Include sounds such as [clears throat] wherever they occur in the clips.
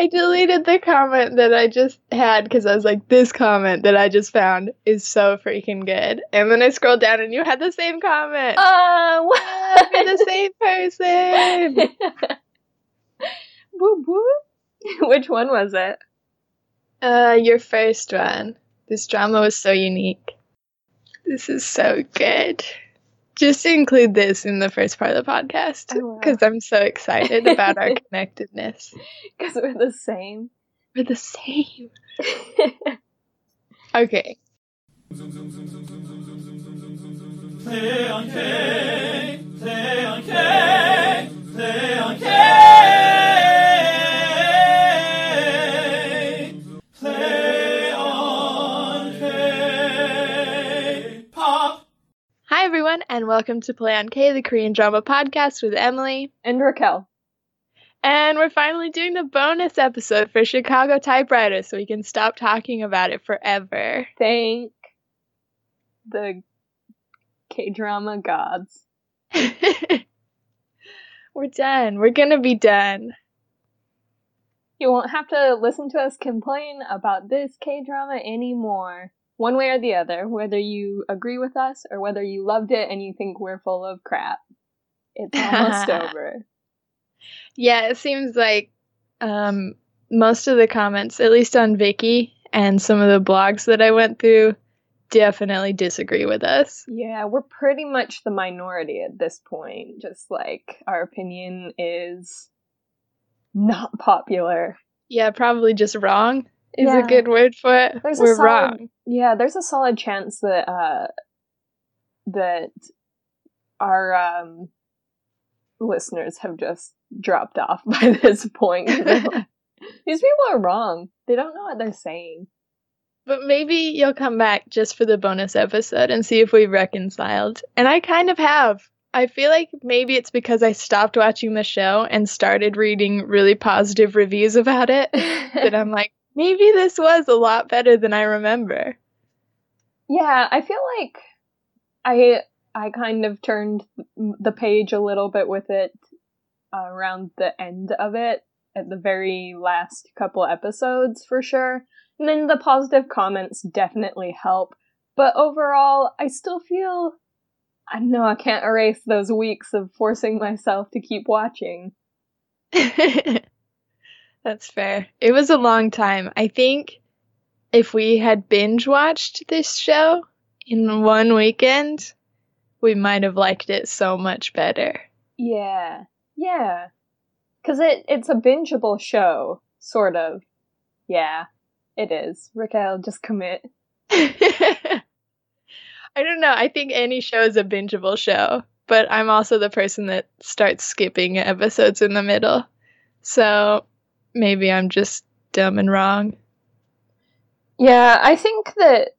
I deleted the comment that I just had because I was like, this comment that I just found is so freaking good. And then I scrolled down and you had the same comment. Uh, what? You're the same person. [laughs] whoop whoop. Which one was it? Uh, your first one. This drama was so unique. This is so good. Just include this in the first part of the podcast because I'm so excited about our [laughs] connectedness. Because we're the same. We're the same. [laughs] Okay. Play on K, play on K, play and welcome to Play on K, the Korean drama podcast with Emily. and Raquel. And we're finally doing the bonus episode for Chicago Typewriter so we can stop talking about it forever. Thank the K drama gods. [laughs] we're done. We're gonna be done. You won't have to listen to us complain about this K drama anymore. One way or the other, whether you agree with us or whether you loved it and you think we're full of crap. It's almost [laughs] over. Yeah, it seems like um, most of the comments, at least on Viki and some of the blogs that I went through, definitely disagree with us. Yeah, we're pretty much the minority at this point. Just like our opinion is not popular. Yeah, probably just wrong is Yeah. a good word for it. There's a We're solid- wrong. Yeah, there's a solid chance that uh that our um listeners have just dropped off [laughs] by this point. Like, [laughs] These people are wrong. They don't know what they're saying. But maybe you'll come back just for the bonus episode and see if we've reconciled. And I kind of have. I feel like maybe it's because I stopped watching the show and started reading really positive reviews about it [laughs] that I'm like, maybe this was a lot better than I remember. Yeah, I feel like I I kind of turned the page a little bit with it uh, around the end of it at the very last couple episodes for sure. And then the positive comments definitely help. But overall, I still feel I know I can't erase those weeks of forcing myself to keep watching. [laughs] That's fair. It was a long time. I think if we had binge watched this show in one weekend, we might have liked it so much better. Yeah. Yeah. Cuz it it's a bingeable show, sort of. Yeah. It is. Raquel, just commit. [laughs] I don't know. I think any show is a bingeable show, but I'm also the person that starts skipping episodes in the middle. So maybe I'm just dumb and wrong. Yeah, I think that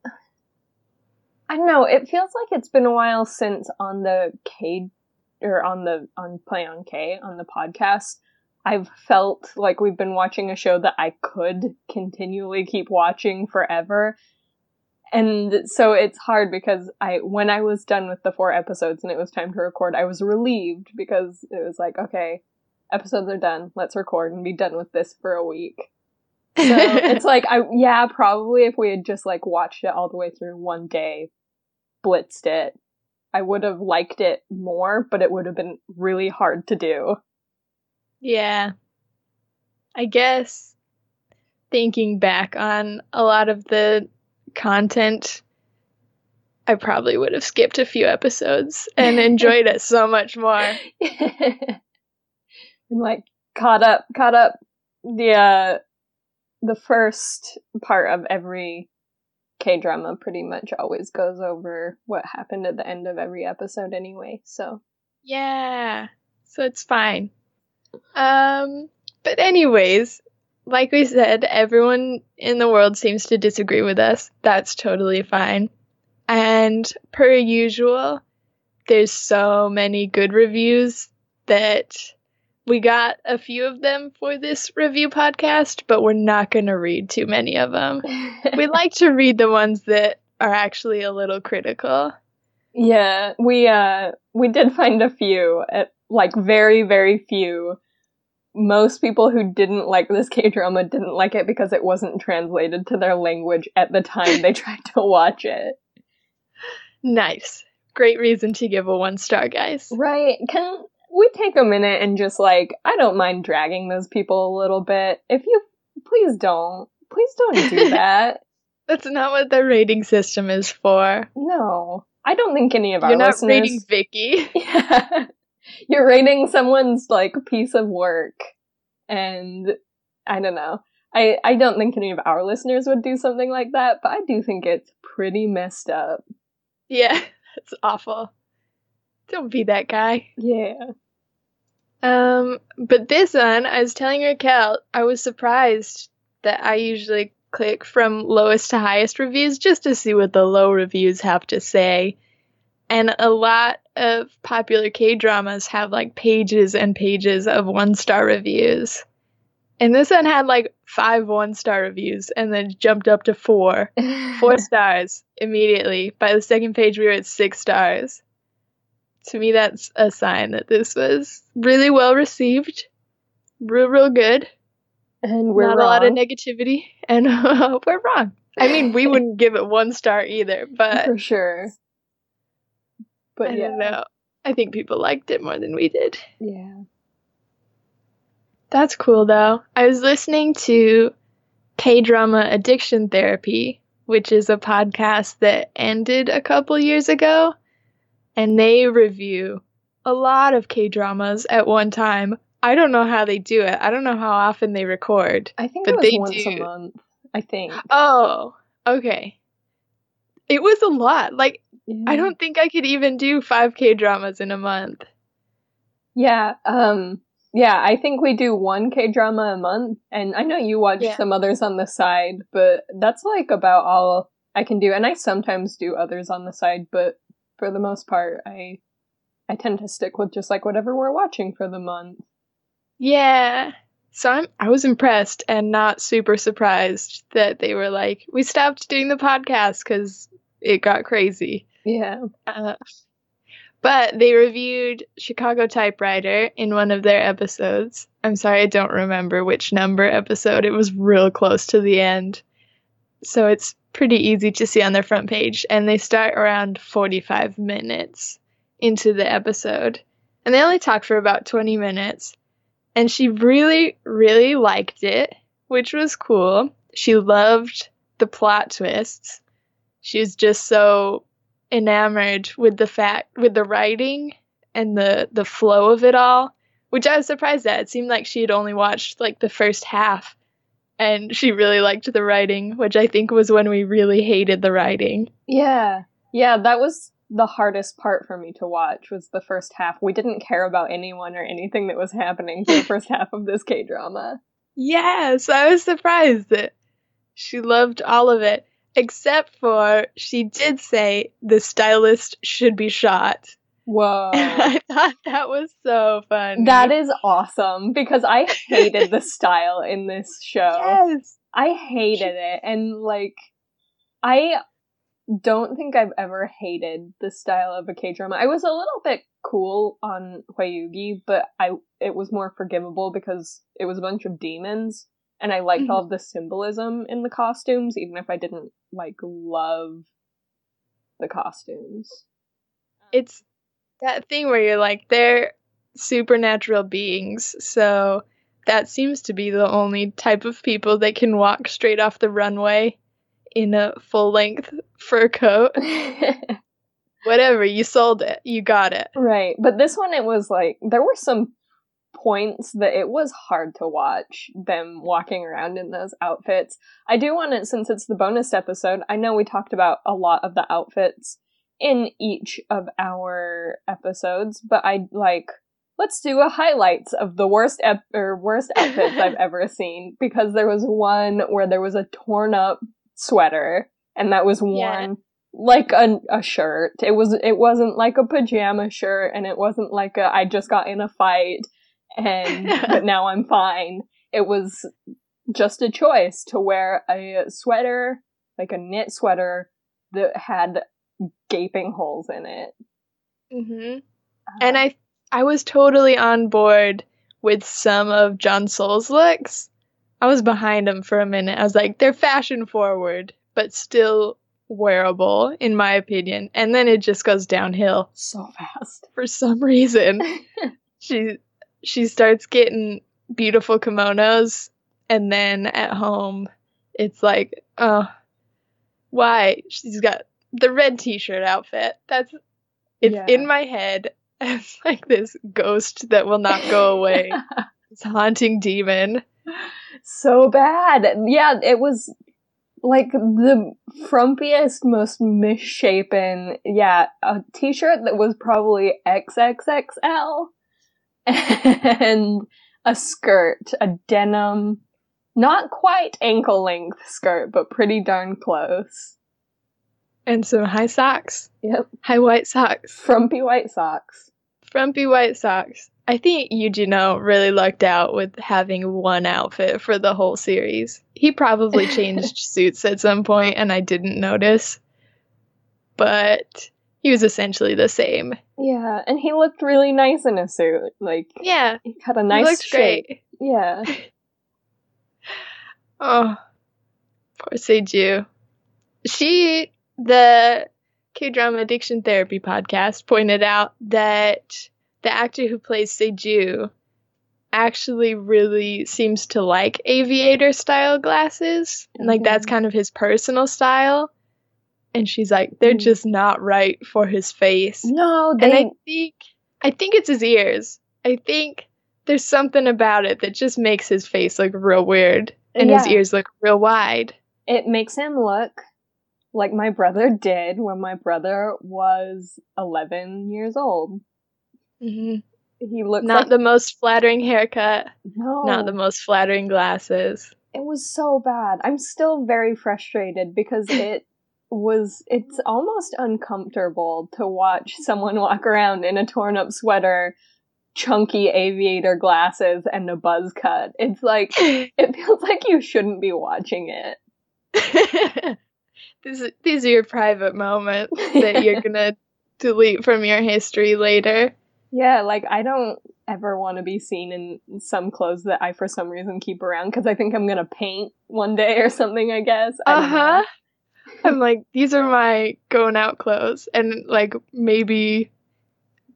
I don't know, it feels like it's been a while since on the K or on the on Play on K on the podcast I've felt like we've been watching a show that I could continually keep watching forever. And so it's hard because I when I was done with the four episodes and it was time to record, I was relieved because it was like, okay, episodes are done. Let's record and be done with this for a week. [laughs] So it's like I yeah, probably if we had just like watched it all the way through one day, blitzed it, I would have liked it more, but it would have been really hard to do. Yeah. I guess thinking back on a lot of the content, I probably would have skipped a few episodes and [laughs] enjoyed it so much more. [laughs] and like caught up caught up the uh the first part of every K drama pretty much always goes over what happened at the end of every episode anyway, so Yeah. So it's fine. Um but anyways, like we said, everyone in the world seems to disagree with us. That's totally fine. And per usual, there's so many good reviews that we got a few of them for this review podcast, but we're not going to read too many of them. [laughs] we like to read the ones that are actually a little critical. Yeah, we uh we did find a few, at, like very very few, most people who didn't like this K drama didn't like it because it wasn't translated to their language at the time they [laughs] tried to watch it. Nice. Great reason to give a one star, guys. Right. Can we take a minute and just like, I don't mind dragging those people a little bit. If you, please don't. Please don't do [laughs] that. That's not what the rating system is for. no. I don't think any of our You're not listeners. rating Viki. [laughs] Yeah. You're rating someone's like piece of work. And I don't know. I, I don't think any of our listeners would do something like that, but I do think it's pretty messed up. Yeah, [laughs] that's awful. Don't be that guy. Yeah. Um, but this one, I was telling Raquel, I was surprised that I usually click from lowest to highest reviews just to see what the low reviews have to say. And a lot of popular K dramas have like pages and pages of one star reviews. And this one had like five one star reviews and then jumped up to four. [laughs] Four stars immediately. By the second page, we were at six stars. To me, that's a sign that this was really well received, real, real good. and we're Not a lot of negativity, and [laughs] uh, we're wrong. I mean, we [laughs] wouldn't give it one star either, but for sure. But I yeah. don't know. I think people liked it more than we did. Yeah. That's cool though. I was listening to K Drama Addiction Therapy, which is a podcast that ended a couple years ago, and they review a lot of K dramas at one time. I don't know how they do it. I don't know how often they record. I think But they once a do. month. I think. Oh, okay. It was a lot. Like, I don't think I could even do 5K dramas in a month. Yeah, um yeah, I think we do one K drama a month and I know you watch Yeah. some others on the side, but that's like about all I can do and I sometimes do others on the side, but for the most part I I tend to stick with just like whatever we're watching for the month. Yeah. So I'm I was impressed and not super surprised that they were like, we stopped doing the podcast because it got crazy. Yeah. Uh, but they reviewed Chicago Typewriter in one of their episodes. I'm sorry, I don't remember which number episode. It was real close to the end. So it's pretty easy to see on their front page. And they start around 45 minutes into the episode. And they only talk for about 20 minutes. And she really, really liked it, which was cool. She loved the plot twists. She was just so enamored with the fact with the writing and the the flow of it all which i was surprised at it seemed like she had only watched like the first half and she really liked the writing which i think was when we really hated the writing Yeah. Yeah, that was the hardest part for me to watch was the first half. We didn't care about anyone or anything that was happening for the [laughs] first half of this K drama. yes i was surprised that she loved all of it except for she did say the stylist should be shot Whoa. [laughs] i thought that was so fun That is awesome because I hated the [laughs] style in this show. yes I hated it and like I don't think I've ever hated the style of a K-drama. I was a little bit cool on Hwayugi, but I it was more forgivable because it was a bunch of demons and I liked Mhm. all of the symbolism in the costumes even if I didn't like love the costumes. it's that thing where you're like they're supernatural beings so that seems to be the only type of people that can walk straight off the runway in a full length fur coat [laughs] whatever you sold it you got it Right. But this one, it was like, there were some points that it was hard to watch them walking around in those outfits. I do want to, since it's the bonus episode, I know we talked about a lot of the outfits in each of our episodes, but I like, let's do a highlights of the worst ep- or worst [laughs] outfits I've ever seen because there was one where there was a torn up sweater and that was Yeah. worn like a, a shirt. It was it wasn't like a pajama shirt and it wasn't like a I just got in a fight and [laughs] but now I'm fine. It was just a choice to wear a sweater, like a knit sweater that had gaping holes in it. hmm and i i was totally on board with some of Jeon Seol's looks. I was behind him for a minute. I was like, they're fashion forward, but still wearable, in my opinion. And then it just goes downhill So fast. for some reason. [laughs] she she starts getting beautiful kimonos, and then at home, it's like, oh, why? She's got the red t-shirt outfit. That's it's Yeah. in my head [laughs] as like this ghost that will not go away. [laughs] this haunting demon. so bad. Yeah, it was like the frumpiest, most misshapen. Yeah, a t-shirt that was probably XXXL, [laughs] and a skirt, a denim, not quite ankle length skirt, but pretty darn close. And some high socks. Yep, High white socks. frumpy white socks. Frumpy white socks. I think Yoo Jin-o really lucked out with having one outfit for the whole series. He probably [laughs] changed suits at some point and I didn't notice. But he was essentially the same. Yeah, and he looked really nice in a suit. Like Yeah, he had a he nice looked shape. great. Yeah. [laughs] Oh, poor Seju. She, the K drama addiction therapy podcast, pointed out that the actor who plays Seju actually really seems to like aviator style glasses. And, Like, that's Mhm. kind of his personal style. And she's like, they're Mm. just not right for his face. No, And I think I think it's his ears. I think there's something about it that just makes his face look real weird and his ears look real wide. it makes him look like my brother did when my brother was 11 years old. hmm He looked Not like the most flattering haircut, no, not the most flattering glasses. it was so bad. I'm still very frustrated because [laughs] it was it's almost uncomfortable to watch someone walk around in a torn up sweater, chunky aviator glasses and a buzz cut. It's like [laughs] it feels like you shouldn't be watching it. [laughs] these, are- these are your private moments that you're [laughs] gonna delete from your history later. Yeah, like I don't ever want to be seen in some clothes that I for some reason keep around because I think I'm gonna paint one day or something. I guess. Uh huh. [laughs] I'm like, these are my going out clothes. And like maybe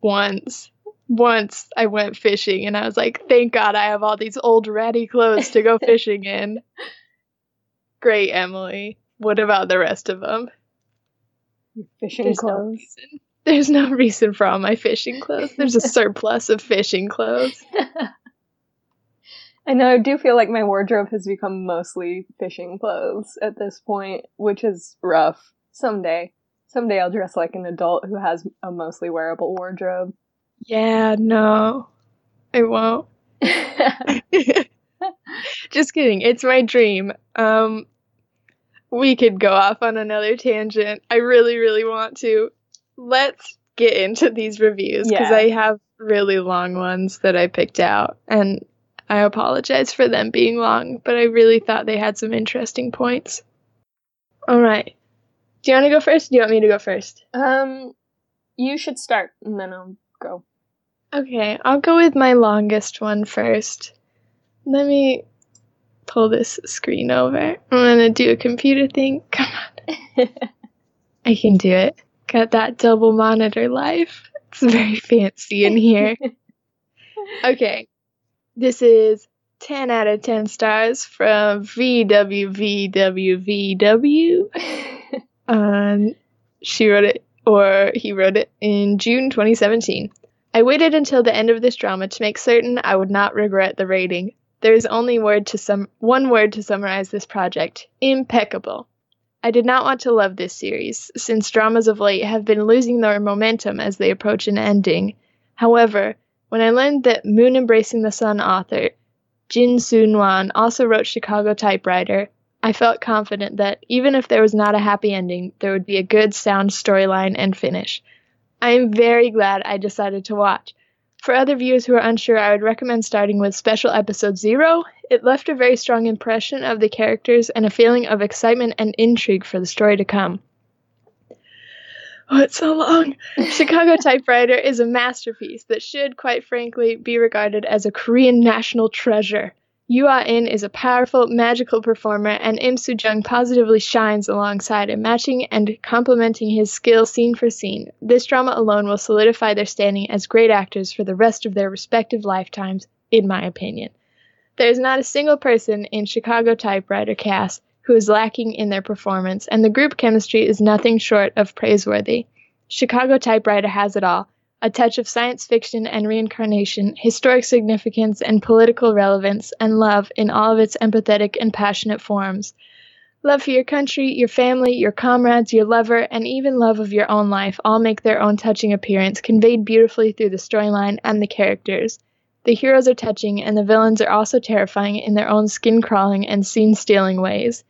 once, once I went fishing and I was like, thank God I have all these old ratty clothes to go [laughs] fishing in. Great, Emily. What about the rest of them? Fishing There's no clothes. reason. There's no reason for all my fishing clothes. There's a [laughs] surplus of fishing clothes. [laughs] I know. I do feel like my wardrobe has become mostly fishing clothes at this point, which is rough. Someday, someday I'll dress like an adult who has a mostly wearable wardrobe. Yeah, no, I won't. [laughs] Just kidding. It's my dream. Um, we could go off on another tangent. I really, really want to. Let's get into these reviews because Yeah. I have really long ones that I picked out, and I apologize for them being long, but I really thought they had some interesting points. All right. Do you want to go first? Do you want me to go first? um, you should start, and then I'll go. Okay, I'll go with my longest one first. Let me pull this screen over. I'm gonna do a computer thing. [laughs] Come on. [laughs] I can do it. Got that double monitor life. It's very fancy in here. [laughs] Okay. This is 10 out of 10 stars from VWVWVW. Um, she wrote it, or he wrote it in June 2017. I waited until the end of this drama to make certain I would not regret the rating. There is only word to sum- one word to summarize this project impeccable. I did not want to love this series, since dramas of late have been losing their momentum as they approach an ending. However, when I learned that Moon Embracing the Sun author Jin Soo-wan also wrote Chicago Typewriter, I felt confident that even if there was not a happy ending, there would be a good, sound storyline and finish. I am very glad I decided to watch. For other viewers who are unsure, I would recommend starting with Special Episode Zero. It left a very strong impression of the characters and a feeling of excitement and intrigue for the story to come. Oh, it's so long. [laughs] Chicago Typewriter is a masterpiece that should, quite frankly, be regarded as a Korean national treasure. Yoo Ah-in is a powerful, magical performer, and Im Soo-jung positively shines alongside him, matching and complementing his skill scene for scene. This drama alone will solidify their standing as great actors for the rest of their respective lifetimes, in my opinion. There is not a single person in Chicago Typewriter cast who is lacking in their performance, and the group chemistry is nothing short of praiseworthy. Chicago Typewriter has it all a touch of science fiction and reincarnation, historic significance and political relevance, and love in all of its empathetic and passionate forms. Love for your country, your family, your comrades, your lover, and even love of your own life all make their own touching appearance, conveyed beautifully through the storyline and the characters. The heroes are touching, and the villains are also terrifying in their own skin crawling and scene stealing ways.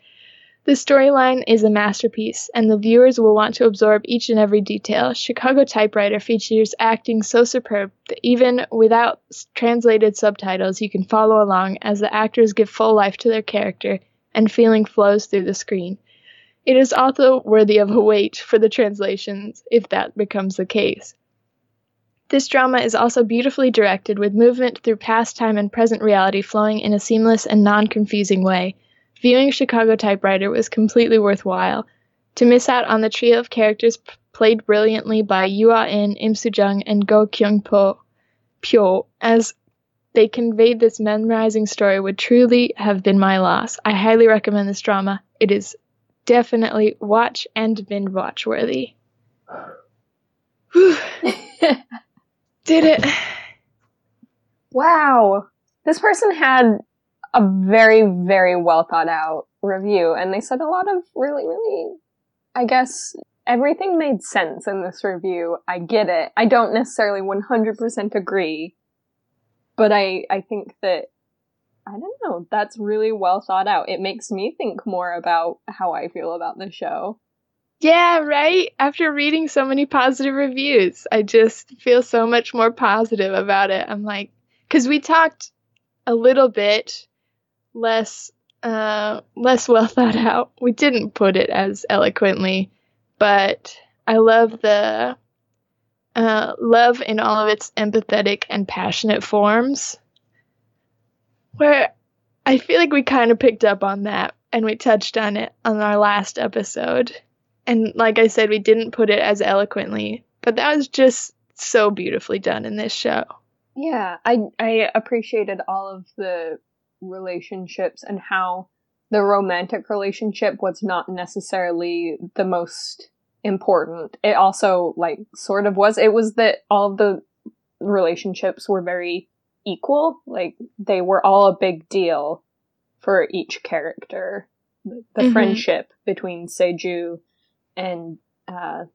The storyline is a masterpiece, and the viewers will want to absorb each and every detail. Chicago Typewriter features acting so superb that even without translated subtitles, you can follow along as the actors give full life to their character and feeling flows through the screen. It is also worthy of a wait for the translations, if that becomes the case. This drama is also beautifully directed, with movement through past time and present reality flowing in a seamless and non confusing way. Viewing Chicago Typewriter was completely worthwhile. To miss out on the trio of characters p- played brilliantly by Yoo Ah-in, Im Soo-jung, and Go Kyung-po Pyo as they conveyed this memorizing story would truly have been my loss. I highly recommend this drama. It is definitely watch and binge watch worthy. [laughs] Did it. wow. This person had a very, very well thought out review, and they said a lot of really, really, I guess, everything made sense in this review. I get it. I don't necessarily 100% agree, but I, I think that, I don't know, that's really well thought out. It makes me think more about how I feel about the show. Yeah, right? After reading so many positive reviews, I just feel so much more positive about it. I'm like, because we talked a little bit less, uh, less well [laughs] thought out. We didn't put it as eloquently, but I love the uh, love in all of its empathetic and passionate forms. Where I feel like we kind of picked up on that and we touched on it on our last episode. And like I said, we didn't put it as eloquently, but that was just so beautifully done in this show. Yeah, I I appreciated all of the relationships and how the romantic relationship was not necessarily the most important. It also like sort of was. It was that all of the relationships were very equal. Like they were all a big deal for each character. The, the Mhm. friendship between Seju and uh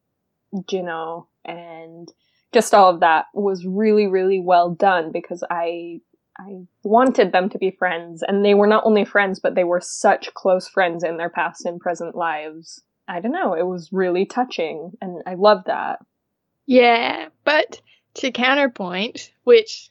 Jino and just all of that was really really well done because I I wanted them to be friends and they were not only friends but they were such close friends in their past and present lives. I don't know, it was really touching and I love that. Yeah, but to counterpoint, which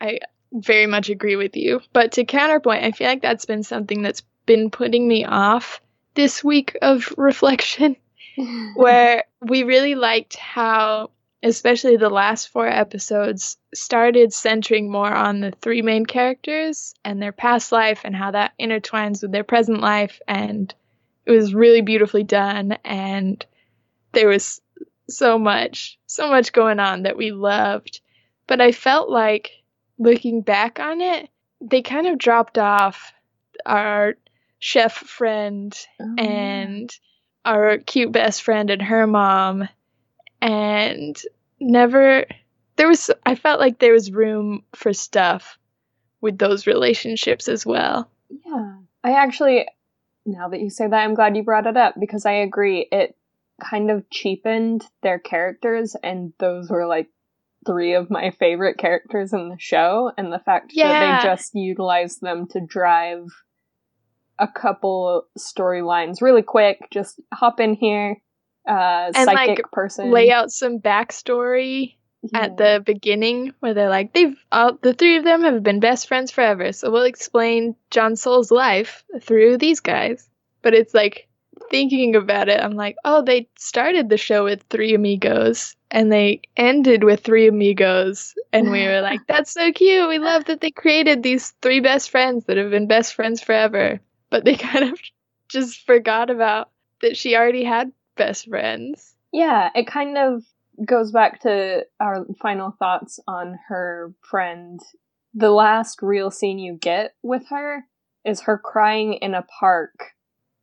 I very much agree with you, but to counterpoint, I feel like that's been something that's been putting me off this week of [laughs] reflection. [laughs] where we really liked how especially the last four episodes started centering more on the three main characters and their past life and how that intertwines with their present life. And it was really beautifully done. And there was so much so much going on that we loved. But i felt like looking back on it they kind of dropped off our chef friend Oh, and our cute best friend and her mom and never there was I felt like there was room for stuff with those relationships as well. Yeah. I actually, now that you say that, I'm glad you brought it up because I agree. It kind of cheapened their characters, and those were like three of my favorite characters in the show. And the fact Yeah. that they just utilized them to drive a couple storylines really quick, just hop in here, uh, And, like, person. Lay out some backstory Yeah. at the beginning where they're like they've all the three of them have been best friends forever, so we'll explain Jeon Seol's life through these guys. But it's like thinking about it, I'm like, oh, they started the show with three amigos and they ended with three amigos. And we were like, [laughs] that's so cute. We love that they created these three best friends that have been best friends forever. But they [laughs] kind of just forgot about that she already had best friends. Yeah, it kind of goes back to our final thoughts on her friend. The last real scene you get with her is her crying in a park.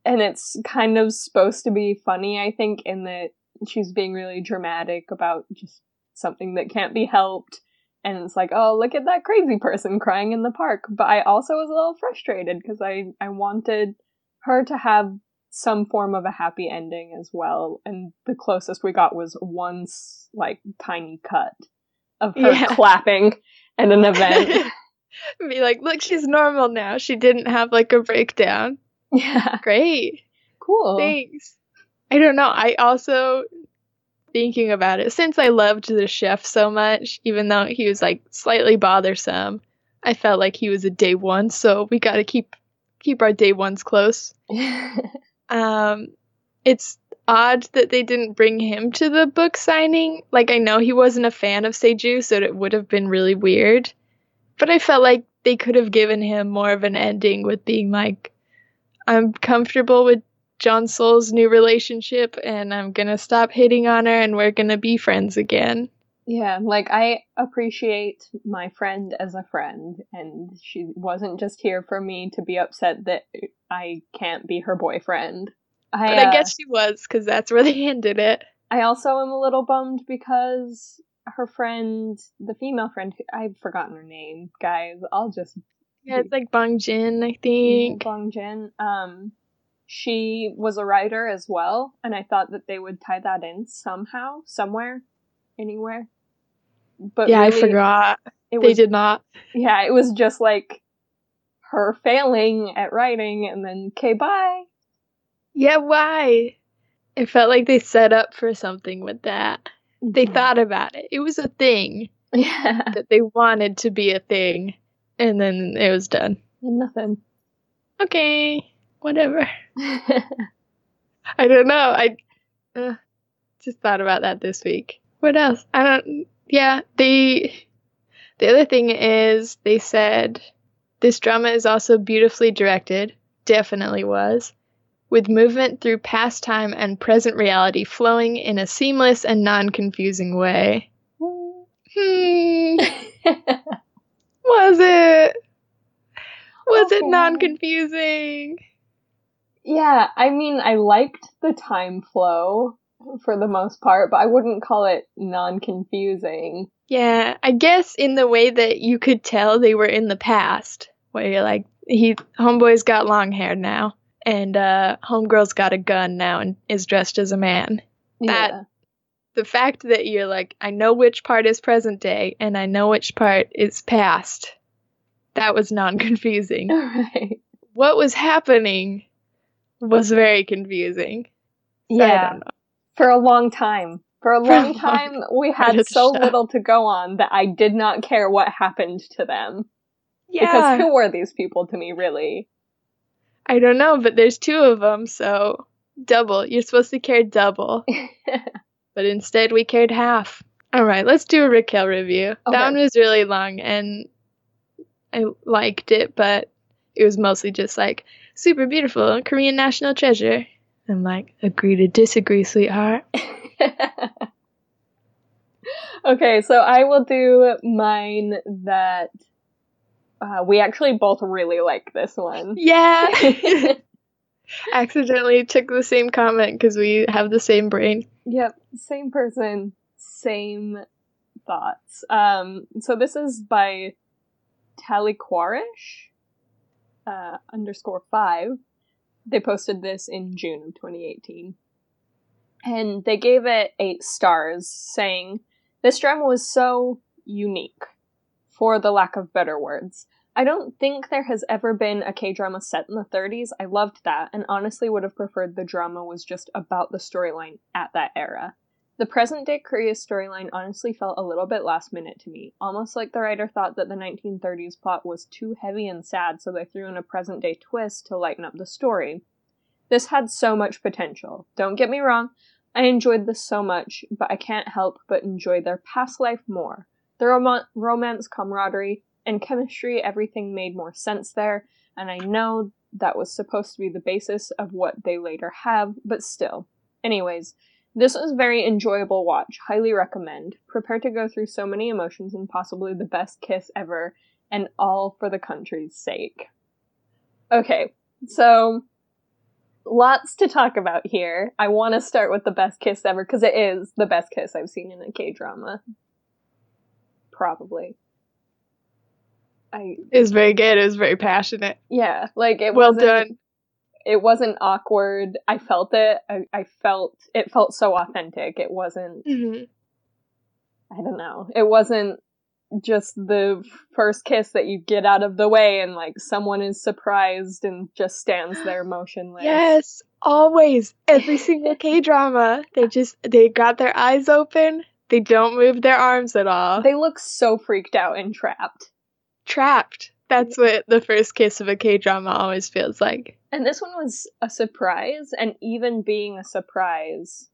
And it's kind of supposed to be funny, I think, in that she's being really dramatic about just something that can't be helped. And it's like, oh, look at that crazy person crying in the park. But I also was a little frustrated because I, I wanted her to have some form of a happy ending as well. And the closest we got was one like tiny cut of her Yeah. [laughs] clapping at an event. [laughs] Be like, look, she's normal now. She didn't have like a breakdown. yeah, Great. cool. Thanks. I don't know. I also thinking about it since I loved the chef so much, even though he was like slightly bothersome. I felt like he was a day one, so we got to keep keep our day ones close. [laughs] Um, it's odd that they didn't bring him to the book signing. Like I know he wasn't a fan of Seju, so it would have been really weird. But I felt like they could have given him more of an ending with being like, I'm comfortable with Jeon Seol's new relationship and I'm gonna stop hitting on her and we're gonna be friends again. Yeah, like I appreciate my friend as a friend, and she wasn't just here for me to be upset that I can't be her boyfriend. I, But I uh, guess she was, because that's where [laughs] they ended it. I also am a little bummed because her friend, the female friend, I've forgotten her name, guys. I'll just Yeah, it's like Bong Jin, I think. Bong Jin. Um, she was a writer as well, and I thought that they would tie that in somehow, somewhere, anywhere. But yeah, I forgot. It They was did not. yeah, it was just like her failing at writing and then okay, bye. Yeah, why? It felt like they set up for something with that. They thought about it. It was a thing Yeah. that they wanted to be a thing, and then it was done. Nothing. Okay, whatever. [laughs] I don't know. I uh, just thought about that this week. What else? I don't. Yeah, the the other thing is they said this drama is also beautifully directed. Definitely was. With movement through past time and present reality flowing in a seamless and non confusing way. Hmm. [laughs] Was it? Was it non confusing? yeah, I mean, I liked the time flow for the most part, but I wouldn't call it non-confusing. Yeah, I guess in the way that you could tell they were in the past, where you're like, he homeboy's got long hair now, and uh, homegirl's got a gun now and is dressed as a man. That- yeah. The fact that you're like, I know which part is present day and I know which part is past, that was non-confusing. [laughs] right. what was happening was very confusing. So I Yeah. For a long time. For a long long time, we [laughs] had so little to go on that I did not care what happened to them. Yeah, Because who were these people to me, really? I don't know, but there's two of them, so double. You're supposed to care double. [laughs] but instead we cared half. All right, let's do a Raquel review. Okay. That one was really long and I liked it, but it was mostly just like super beautiful Korean national treasure. I'm like, agree to disagree, sweetheart. [laughs] okay, so I will do mine that uh, we actually both really like this one. Yeah. [laughs] [laughs] Accidentally took the same comment because we have the same brain. Yep, same person, same thoughts. Um, so this is by Taliquarish, uh, underscore five. They posted this in June of 2018. And they gave it eight stars, saying, This drama was so unique, for the lack of better words. I don't think there has ever been a K drama set in the 30s. I loved that, and honestly would have preferred the drama was just about the storyline at that era. The present day Korea storyline honestly felt a little bit last minute to me, almost like the writer thought that the 1930s plot was too heavy and sad, so they threw in a present day twist to lighten up the story. This had so much potential. Don't get me wrong, I enjoyed this so much, but I can't help but enjoy their past life more. The rom- romance, camaraderie, and chemistry, everything made more sense there, and I know that was supposed to be the basis of what they later have, but still. Anyways, this was a very enjoyable watch. Highly recommend. Prepare to go through so many emotions and possibly the best kiss ever, and all for the country's sake. Okay, so lots to talk about here. I want to start with the best kiss ever because it is the best kiss I've seen in a K drama. Probably. I It was very good. It was very passionate. yeah, like it Well done. It wasn't awkward. I felt it. I, I felt it felt so authentic. It wasn't. hmm I don't know. It wasn't just the first kiss that you get out of the way and like someone is surprised and just stands there [gasps] motionless. Yes, always. Every single K drama, they just they got their eyes open. They don't move their arms at all. They look so freaked out and trapped. trapped. That's what the first kiss of a K drama always feels like. And this one was a surprise, and even being a surprise,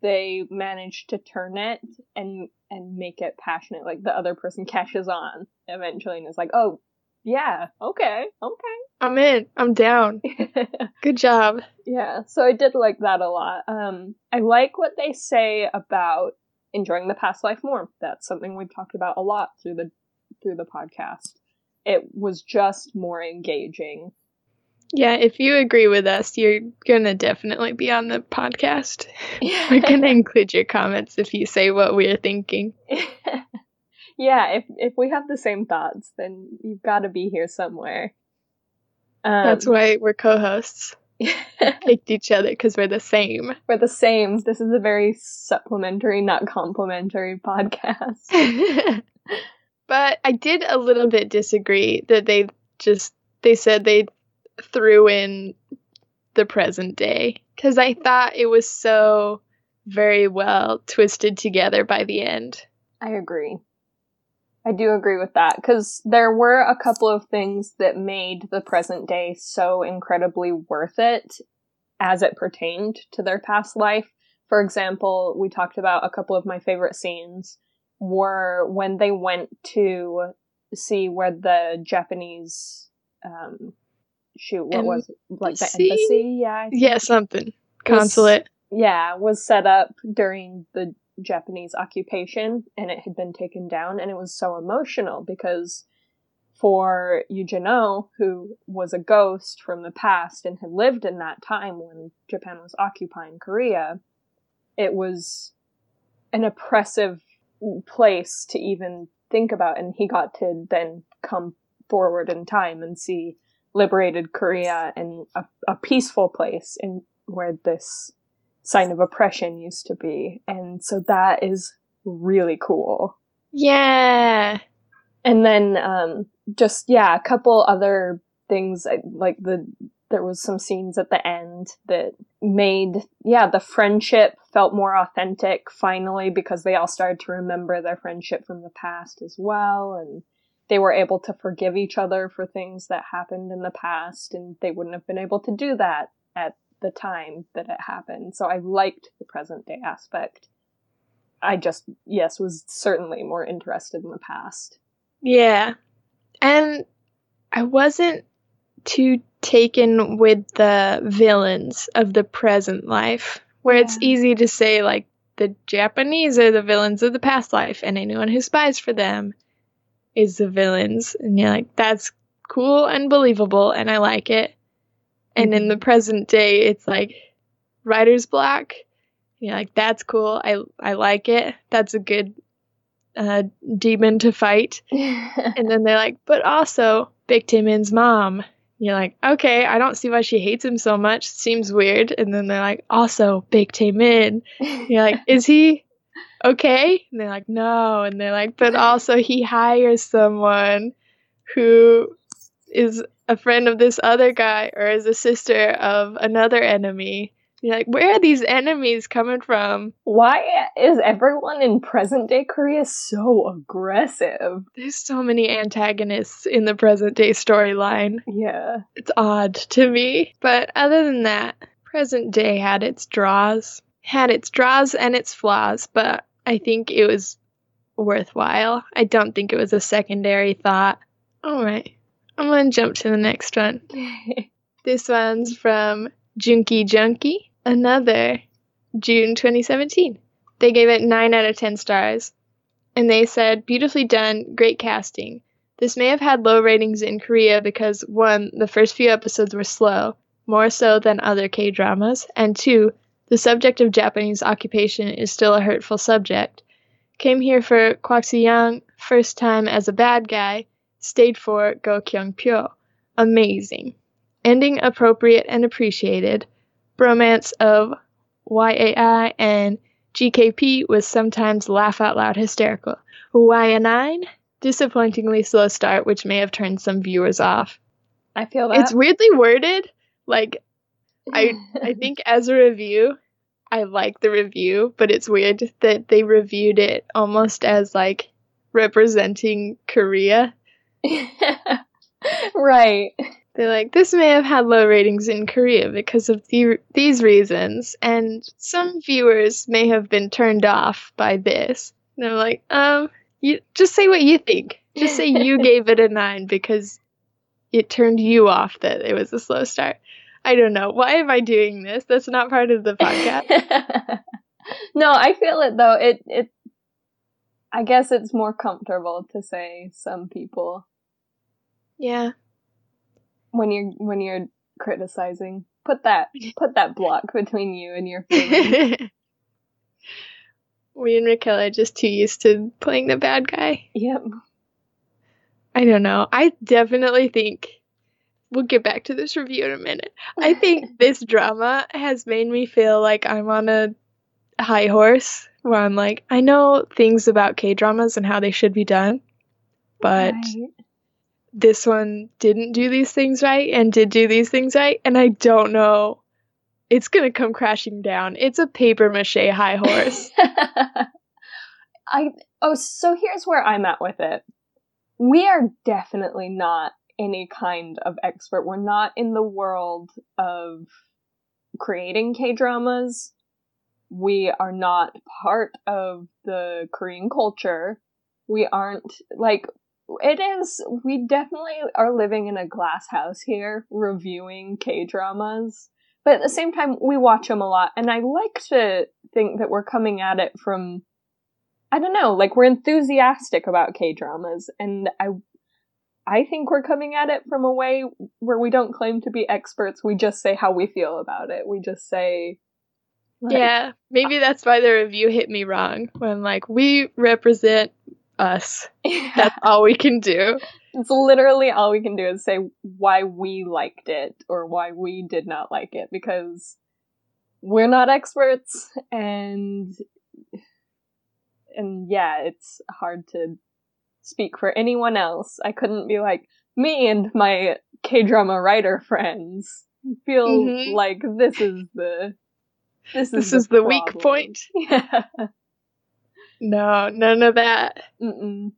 they managed to turn it and and make it passionate. Like the other person catches on eventually and is like, "Oh, yeah, okay, okay, I'm in. I'm down. [laughs] Good job. yeah, so I did like that a lot. Um, I like what they say about enjoying the past life more. That's something we've talked about a lot through the through the podcast. It was just more engaging. Yeah, if you agree with us, you're gonna definitely be on the podcast. [laughs] We're gonna include your comments if you say what we're thinking. [laughs] yeah, if if we have the same thoughts, then you've got to be here somewhere. Um, That's why we're co-hosts. [laughs] Picked each other because we're the same. we're the same. This is a very supplementary, not complimentary podcast. But I did a little bit disagree that they just they said they threw in the present day because I thought it was so very well twisted together by the end. I agree. I do agree with that because there were a couple of things that made the present day so incredibly worth it as it pertained to their past life. For example, we talked about a couple of my favorite scenes were when they went to see where the Japanese um shoot what was it? like the Embassy? embassy yeah Yeah, something Was- consulate. yeah, was set up during the Japanese occupation and it had been taken down and it was so emotional because for Yoo Jin-o, who was a ghost from the past and had lived in that time when Japan was occupying Korea, it was an oppressive place to even think about and he got to then come forward in time and see liberated Korea and a, a peaceful place in where this sign of oppression used to be. And so that is really cool. Yeah. And then um just yeah, a couple other things like the there was some scenes at the end that made yeah, the friendship felt more authentic finally because they all started to remember their friendship from the past as well and they were able to forgive each other for things that happened in the past and they wouldn't have been able to do that at the time that it happened. So I liked the present day aspect. I just yes, was certainly more interested in the past. Yeah. And I wasn't too taken with the villains of the present life, where it's easy to say, like, the Japanese are the villains of the past life, and anyone who spies for them is the villains. And you're like, that's cool and believable, and I like it. And in the present day, it's like writer's block. You're like, that's cool. I I like it. That's a good uh, demon to fight. [laughs] And then they're like, but also Baek Tae-min's mom. You're like, okay, I don't see why she hates him so much. Seems weird. And then they're like, also Baek Tae-min. [laughs] You're like, is he okay? And they're like, no. And they're like, but also he hires someone who is a friend of this other guy or is a sister of another enemy. You're like, where are these enemies coming from? Why is everyone in present day Korea so aggressive? There's so many antagonists in the present day storyline. Yeah. It's odd to me. But other than that, present day had its draws. Had its draws and its flaws, but I think it was worthwhile. I don't think it was a secondary thought. Alright. I'm gonna jump to the next one. [laughs] This one's from Junkie Junkie, another June 2017. They gave it 9 out of 10 stars. And they said, beautifully done, great casting. This may have had low ratings in Korea because, one, the first few episodes were slow, more so than other K dramas, and two, the subject of Japanese occupation is still a hurtful subject. Came here for Kwak Young, first time as a bad guy, stayed for Go Kyung Pyo. Amazing. Ending appropriate and appreciated. Bromance of YAI and GKP was sometimes laugh out loud hysterical. YA9, disappointingly slow start, which may have turned some viewers off. I feel that. It's weirdly worded. Like, [laughs] I I think as a review, I like the review, but it's weird that they reviewed it almost as like representing Korea. [laughs] right. They're like, this may have had low ratings in Korea because of the, these reasons, and some viewers may have been turned off by this. And I'm like, um, you just say what you think. Just say you [laughs] gave it a nine because it turned you off that it was a slow start. I don't know. Why am I doing this? That's not part of the podcast. [laughs] no, I feel it though. It it I guess it's more comfortable to say some people yeah. When you're when you're criticizing. Put that put that block [laughs] between you and your [laughs] we and Raquel are just too used to playing the bad guy. yep. I don't know. I definitely think we'll get back to this review in a minute. I think [laughs] this drama has made me feel like I'm on a high horse where I'm like, I know things about K dramas and how they should be done, but Right. This one didn't do these things right and did do these things right, and I don't know. It's gonna come crashing down. It's a paper mache high horse. [laughs] I oh so here's where I'm at with it. We are definitely not any kind of expert. We're not in the world of creating K-dramas. We are not part of the Korean culture. We aren't like it is we definitely are living in a glass house here reviewing K-dramas. But at the same time we watch them a lot and I like to think that we're coming at it from I don't know, like we're enthusiastic about K dramas, and I, I think we're coming at it from a way where we don't claim to be experts. We just say how we feel about it. We just say, like, yeah, maybe that's why the review hit me wrong. When like we represent us. [laughs] That's all we can do. it's literally all we can do is say why we liked it or why we did not like it because we're not experts and and yeah, it's hard to speak for anyone else. I couldn't be like me and my K-drama writer friends feel Mhm. like this is the this is This the is the weak point. [laughs] Yeah. No, none of that. Mm-mm.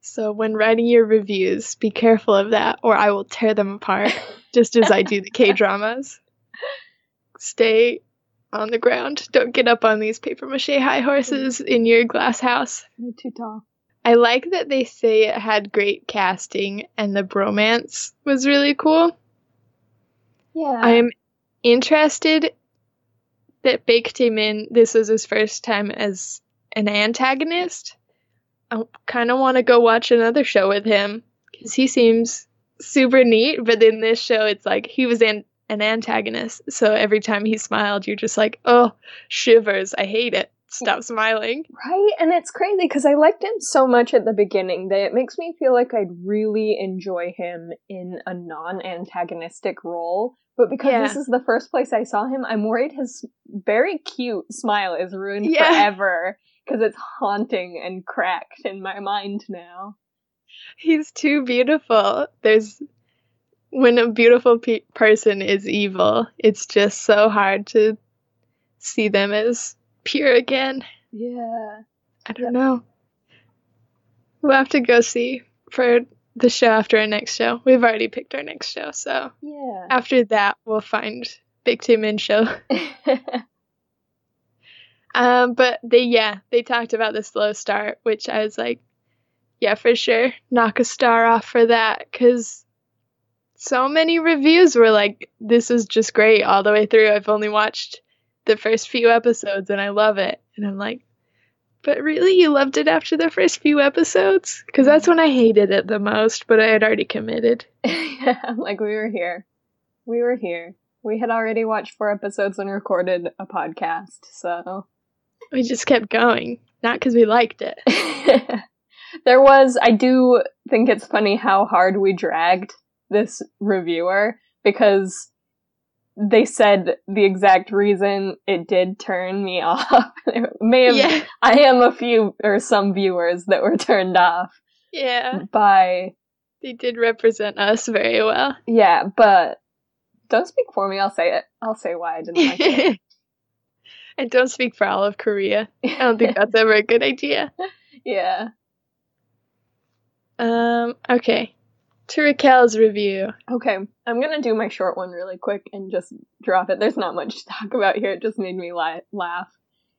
So when writing your reviews, be careful of that, or I will tear them apart, [laughs] just as I do the K dramas. Stay on the ground. Don't get up on these paper mache high horses in your glass house. You're too tall. I like that they say it had great casting and the bromance was really cool. Yeah. I'm interested that Baek Tae-min, this was his first time as an antagonist. I kind of want to go watch another show with him because he seems super neat. But in this show, it's like he was an, an antagonist. So every time he smiled, you're just like, oh, shivers. I hate it. Stop smiling. Right? And it's crazy because I liked him so much at the beginning that it makes me feel like I'd really enjoy him in a non antagonistic role. But because Yeah. this is the first place I saw him, I'm worried his very cute smile is ruined Yeah. forever because it's haunting and cracked in my mind now. He's too beautiful. There's when a beautiful pe- person is evil, it's just so hard to see them as pure again. Yeah. I don't know. We'll have to go see for the show after our next show. We've already picked our next show, so Yeah. after that we'll find Baek Tae-min show. [laughs] Um, but they yeah, they talked about the slow start, which I was like, yeah, for sure, knock a star off for that, because so many reviews were like, this is just great all the way through. I've only watched the first few episodes and I love it, and I'm like, but really, you loved it after the first few episodes? Because that's when I hated it the most, but I had already committed. [laughs] yeah, like we were here. We were here. We had already watched four episodes and recorded a podcast, so We just kept going, not because we liked it. [laughs] there was I do think it's funny how hard we dragged this reviewer because they said the exact reason it did turn me [laughs] off. May have Yeah, I am a few or some viewers that were turned off yeah, by they did represent us very well. yeah, but don't speak for me, I'll say it. I'll say why I didn't like it. [laughs] and don't speak for all of Korea. I don't think that's ever a good idea. [laughs] yeah. Um, okay. To Raquel's review. Okay, I'm gonna do my short one really quick and just drop it. There's not much to talk about here. It just made me la- laugh.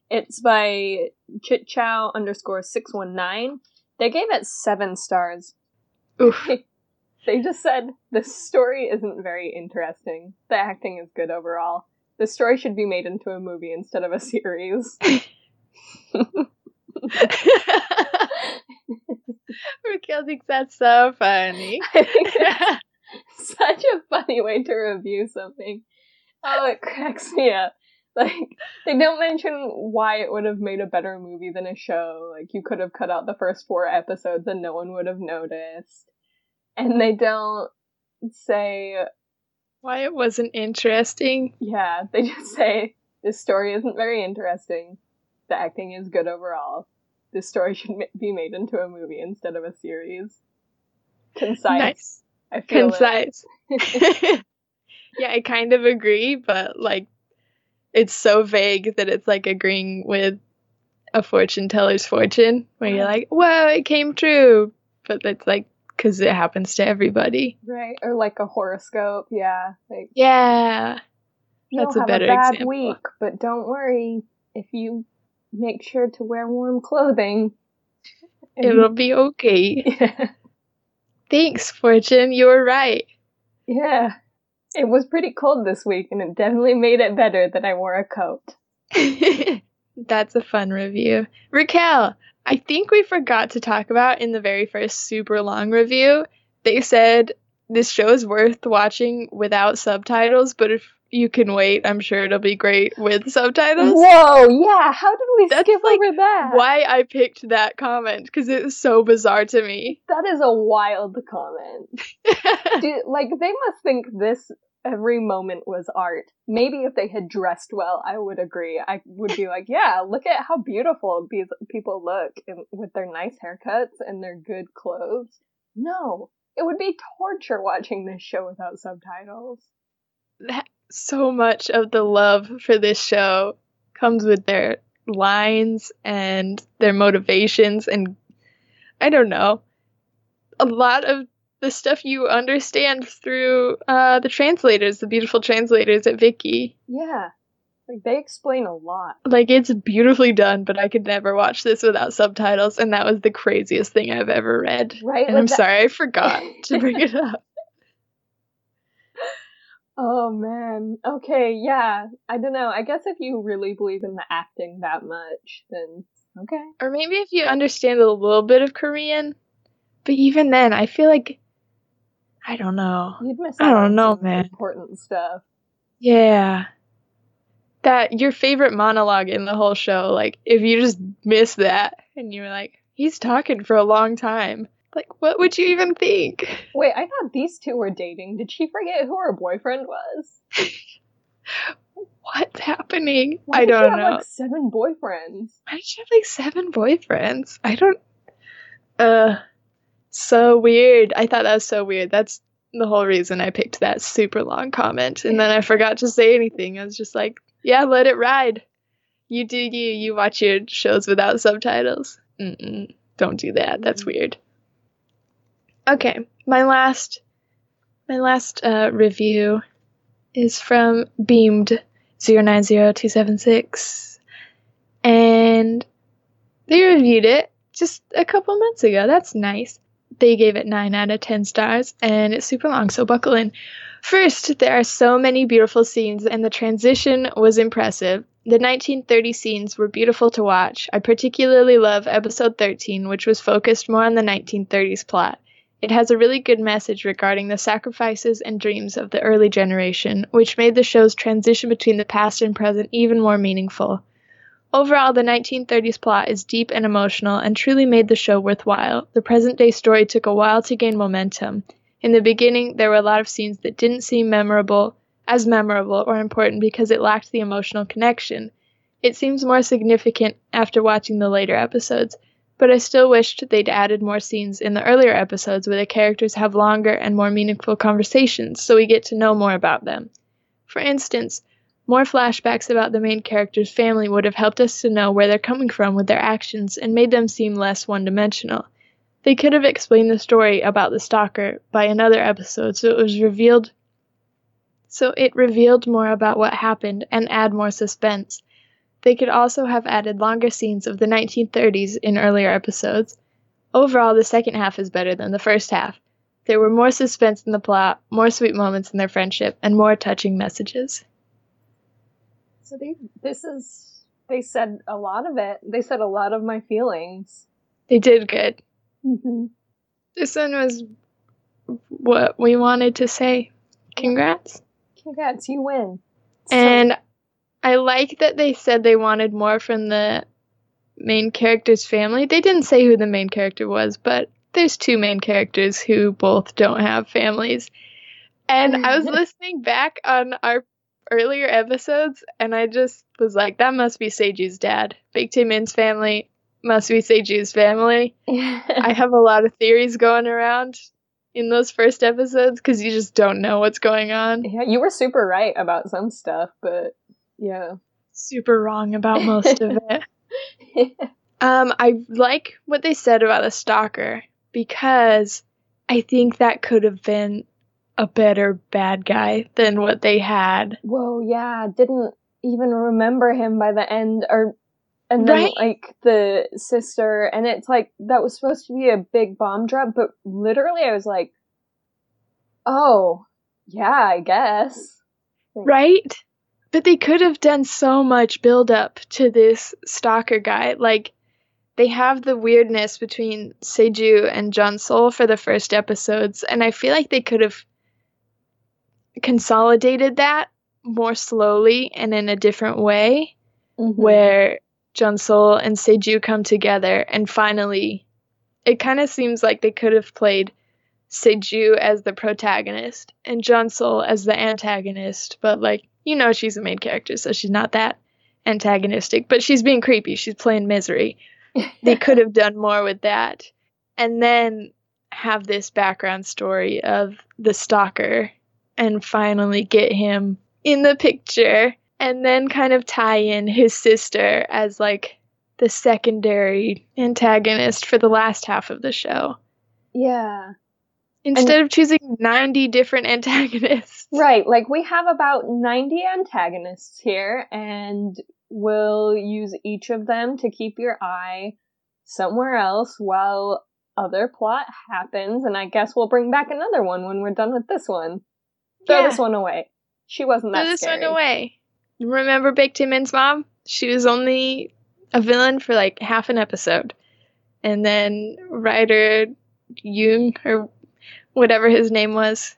It's by Chit Chow underscore six one nine. They gave it seven stars. Oof. [laughs] They just said the story isn't very interesting. The acting is good overall. The story should be made into a movie instead of a [laughs] series. [laughs] [laughs] Raquel thinks that's so funny. I think that's such a funny way to review something. Oh, it cracks me up. Like, they don't mention why it would have made a better movie than a show. Like, you could have cut out the first four episodes and no one would have noticed. And they don't say, Why it wasn't interesting. yeah, they just say, this story isn't very interesting. The acting is good overall. This story should ma- be made into a movie instead of a series. Concise. Nice. I feel. Concise. [laughs] yeah, I kind of agree, but like it's so vague that it's like agreeing with a fortune teller's fortune, where you're like, "Whoa, it came true," but it's like because it happens to everybody. Right, or like a horoscope, yeah. Like Yeah, That's a better a bad example. week, but don't worry if you make sure to wear warm clothing. [laughs] it'll be okay. yeah, [laughs] Thanks, fortune. You were right. yeah. It was pretty cold this week, and it definitely made it better that I wore a coat. [laughs] That's a fun review. Raquel, I think we forgot to talk about in the very first super long review. They said this show is worth watching without subtitles, but if you can wait, I'm sure it'll be great with subtitles. Whoa, yeah. How did we That's skip like over that? Why I picked that comment because it was so bizarre to me. That is a wild comment. [laughs] Dude, like they must think this every moment was art. Maybe if they had dressed well, I would agree. I would be like, yeah, look at how beautiful these people look in, with their nice haircuts and their good clothes. No, it would be torture watching this show without subtitles. so much of the love for this show comes with their lines and their motivations and I don't know. A lot of the stuff you understand through uh, the translators, the beautiful translators at Viki. Yeah, like they explain a lot. Like it's beautifully done, but I could never watch this without subtitles, and that was the craziest thing I've ever read. Right? And Like I'm that- sorry, I forgot [laughs] to bring it up. [laughs] Oh man. Okay, yeah. I don't know. I guess if you really believe in the acting that much, then okay. Or maybe if you understand a little bit of Korean. But even then, I feel like I don't know. You'd miss I don't on know, man. important stuff. Yeah. That your favorite monologue in the whole show, like if you just miss that and you were like, he's talking for a long time. Like what would you even think? Wait, I thought these two were dating. Did she forget who her boyfriend was? [laughs] What's happening? Why I don't have, know. Like seven boyfriends. Why did she have like seven boyfriends? I don't uh so weird. I thought that was so weird. That's the whole reason I picked that super long comment. And then I forgot to say anything. I was just like, Yeah, let it ride. You do you. You watch your shows without subtitles. Mm-mm, don't do that. That's weird. Okay, my last, my last uh, review is from Beamed 090276. And they reviewed it just a couple months ago. That's nice. They gave it 9 out of 10 stars, and it's super long, so buckle in. First, there are so many beautiful scenes, and the transition was impressive. The 1930 scenes were beautiful to watch. I particularly love episode 13, which was focused more on the 1930s plot. It has a really good message regarding the sacrifices and dreams of the early generation, which made the show's transition between the past and present even more meaningful. Overall, the 1930s plot is deep and emotional and truly made the show worthwhile. The present day story took a while to gain momentum. In the beginning, there were a lot of scenes that didn't seem memorable, as memorable or important because it lacked the emotional connection. It seems more significant after watching the later episodes, but I still wished they'd added more scenes in the earlier episodes where the characters have longer and more meaningful conversations so we get to know more about them. For instance, more flashbacks about the main character's family would have helped us to know where they're coming from with their actions and made them seem less one dimensional. They could have explained the story about the stalker by another episode so it was revealed so it revealed more about what happened and add more suspense. They could also have added longer scenes of the 1930s in earlier episodes. Overall, the second half is better than the first half. There were more suspense in the plot, more sweet moments in their friendship, and more touching messages. So they, this is, they said a lot of it. They said a lot of my feelings. They did good. Mm-hmm. This one was what we wanted to say. Congrats. Congrats, you win. So- And I like that they said they wanted more from the main character's family. They didn't say who the main character was, but there's two main characters who both don't have families. And I was listening back on our earlier episodes, and I just was like, that must be Seju's dad. Baek Tae-min's family must be Seju's family. [laughs] I have a lot of theories going around in those first episodes because you just don't know what's going on. yeah, you were super right about some stuff, but yeah. Super wrong about [laughs] most of it. [laughs] Um, I like what they said about the stalker because I think that could have been a better bad guy than what they had. Whoa, yeah, didn't even remember him by the end, or and then Right? like the sister, and it's like that was supposed to be a big bomb drop, but literally I was like, oh, yeah, I guess. Right? But they could have done so much build up to this stalker guy. Like they have the weirdness between Seju and Jeon Seol for the first episodes, and I feel like they could have consolidated that more slowly and in a different way. Mhm. where Jeon Seol and Seju come together and finally it kind of seems like they could have played Seju as the protagonist and Jeon Seol as the antagonist, but like you know she's the main character so she's not that antagonistic, but she's being creepy, she's playing misery. [laughs] They could have done more with that and then have this background story of the stalker and finally get him in the picture and then kind of tie in his sister as like the secondary antagonist for the last half of the show yeah. instead of choosing 90 different [laughs] antagonists Right, like we have about 90 antagonists here, and we'll use each of them to keep your eye somewhere else while other plot happens, and I guess we'll bring back another one when we're done with this one. Throw Yeah. this one away. She wasn't that throw this scary. one away remember Baek Tae-min's mom she was only a villain for like half an episode and then writer Jung or whatever his name was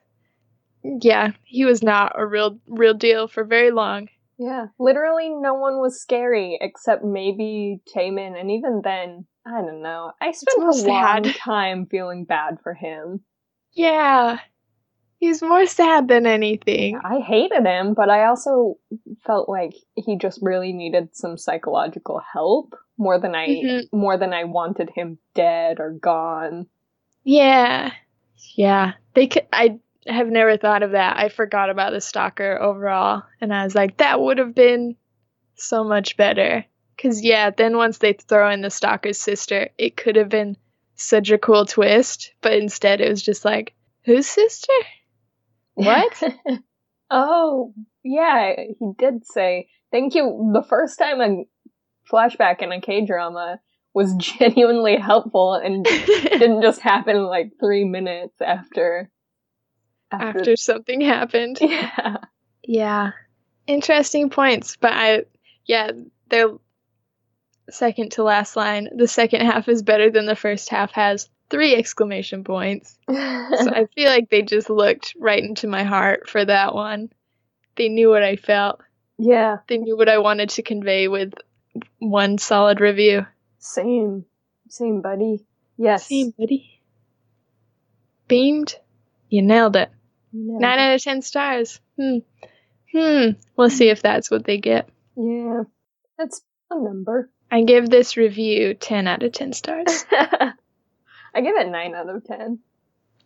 yeah he was not a real real deal for very long Yeah, literally no one was scary except maybe Taemin, and even then, I don't know. I spent a long time feeling bad for him. Yeah. He's more sad than anything. I hated him, but I also felt like he just really needed some psychological help more than I Mhm. more than I wanted him dead or gone. Yeah. Yeah. They could I have never thought of that. I forgot about the stalker overall and I was like that would have been so much better. Cause yeah, then once they throw in the stalker's sister, it could have been such a cool twist, but instead it was just like, whose sister? What? [laughs] oh, yeah, he did say, thank you. The first time a flashback in a K drama was [laughs] genuinely helpful and [laughs] didn't just happen like three minutes after. After something happened. Yeah. Yeah. Interesting points, but I, yeah, their second to last line, the second half is better than the first half has three exclamation points. [laughs] So I feel like they just looked right into my heart for that one. They knew what I felt. yeah, They knew what I wanted to convey with one solid review. same. Same, buddy. Yes. Same, buddy. Beamed. You nailed it. Yeah. Nine out of ten stars. Hmm. Hmm. We'll see if that's what they get. Yeah. That's a number. I give this review 10 out of 10 stars. [laughs] I give it 9 out of 10.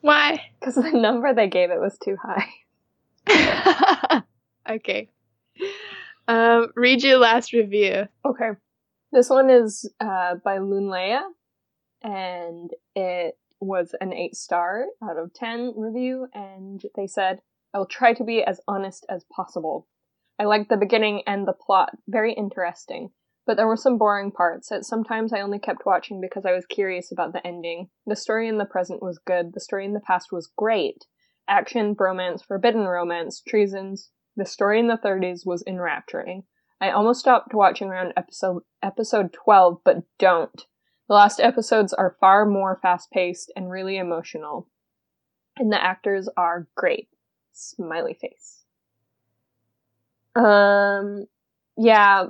Why? [laughs] Because the number they gave it was too high. [laughs] okay. Um, read your last review. Okay. This one is uh, by Lunleia, and it was an 8 star out of 10 review, and they said, I will try to be as honest as possible. I liked the beginning and the plot, very interesting, but there were some boring parts that sometimes I only kept watching because I was curious about the ending. The story in the present was good, the story in the past was great. Action, bromance, forbidden romance, treasons. The story in the 30s was enrapturing. I almost stopped watching around episode episode 12, but don't. The last episodes are far more fast-paced and really emotional. And the actors are great. Smiley face. Um yeah,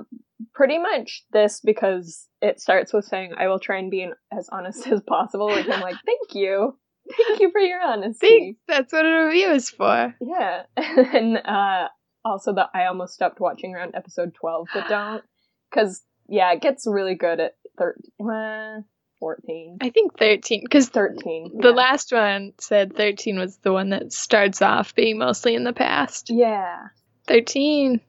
pretty much this because it starts with saying I will try and be an, as honest [laughs] as possible, which I'm like, thank you. Thank you for your honesty. Thanks. That's what a review is for. Yeah. [laughs] and uh, also that I almost stopped watching around episode 12, but [gasps] don't. Because, yeah, it gets really good at 13. Uh, 14. I think 13, because 13. the yeah. last one said 13 was the one that starts off being mostly in the past. Yeah. 13.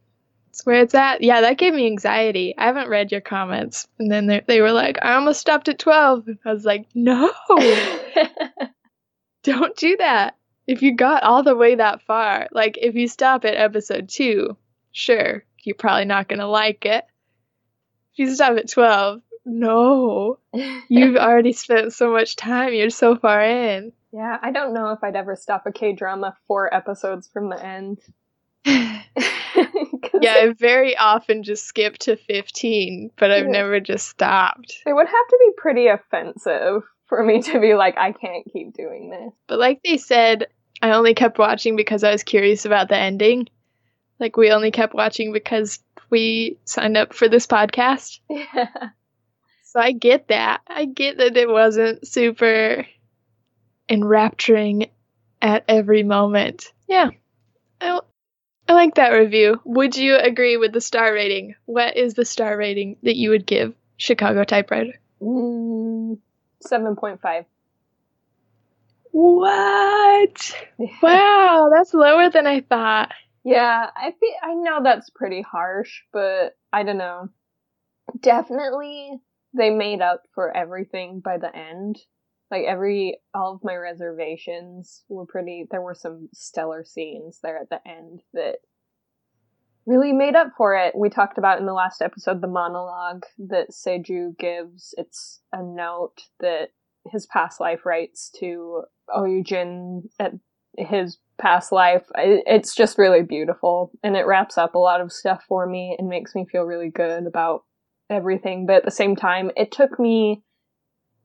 That's where it's at. Yeah, that gave me anxiety. I haven't read your comments. And then they, they were like, I almost stopped at 12. I was like, no, [laughs] don't do that. If you got all the way that far, like if you stop at episode 2, sure, you're probably not going to like it. If you stop at 12, no. [laughs] You've already spent so much time. You're so far in. yeah, I don't know if I'd ever stop a K drama four episodes from the end. [laughs] Yeah, I very often just skip to 15, but I've Yeah. never just stopped. It would have to be pretty offensive for me to be like, I can't keep doing this. But like they said, I only kept watching because I was curious about the ending. Like we only kept watching because we signed up for this podcast. [laughs] Yeah. So I get that. I get that it wasn't super enrapturing at every moment. Yeah. I, I like that review. Would you agree with the star rating? What is the star rating that you would give Chicago Typewriter? Mm, 7.5. What? [laughs] Wow, that's lower than I thought. Yeah, I feel, I know that's pretty harsh, but I don't know. Definitely they made up for everything by the end. Like every all of my reservations were pretty there were some stellar scenes there at the end that really made up for it. We talked about in the last episode the monologue that Seju gives. It's a note that his past life writes to Oyujin at his past life. It's just really beautiful and it wraps up a lot of stuff for me and makes me feel really good about everything. But at the same time, it took me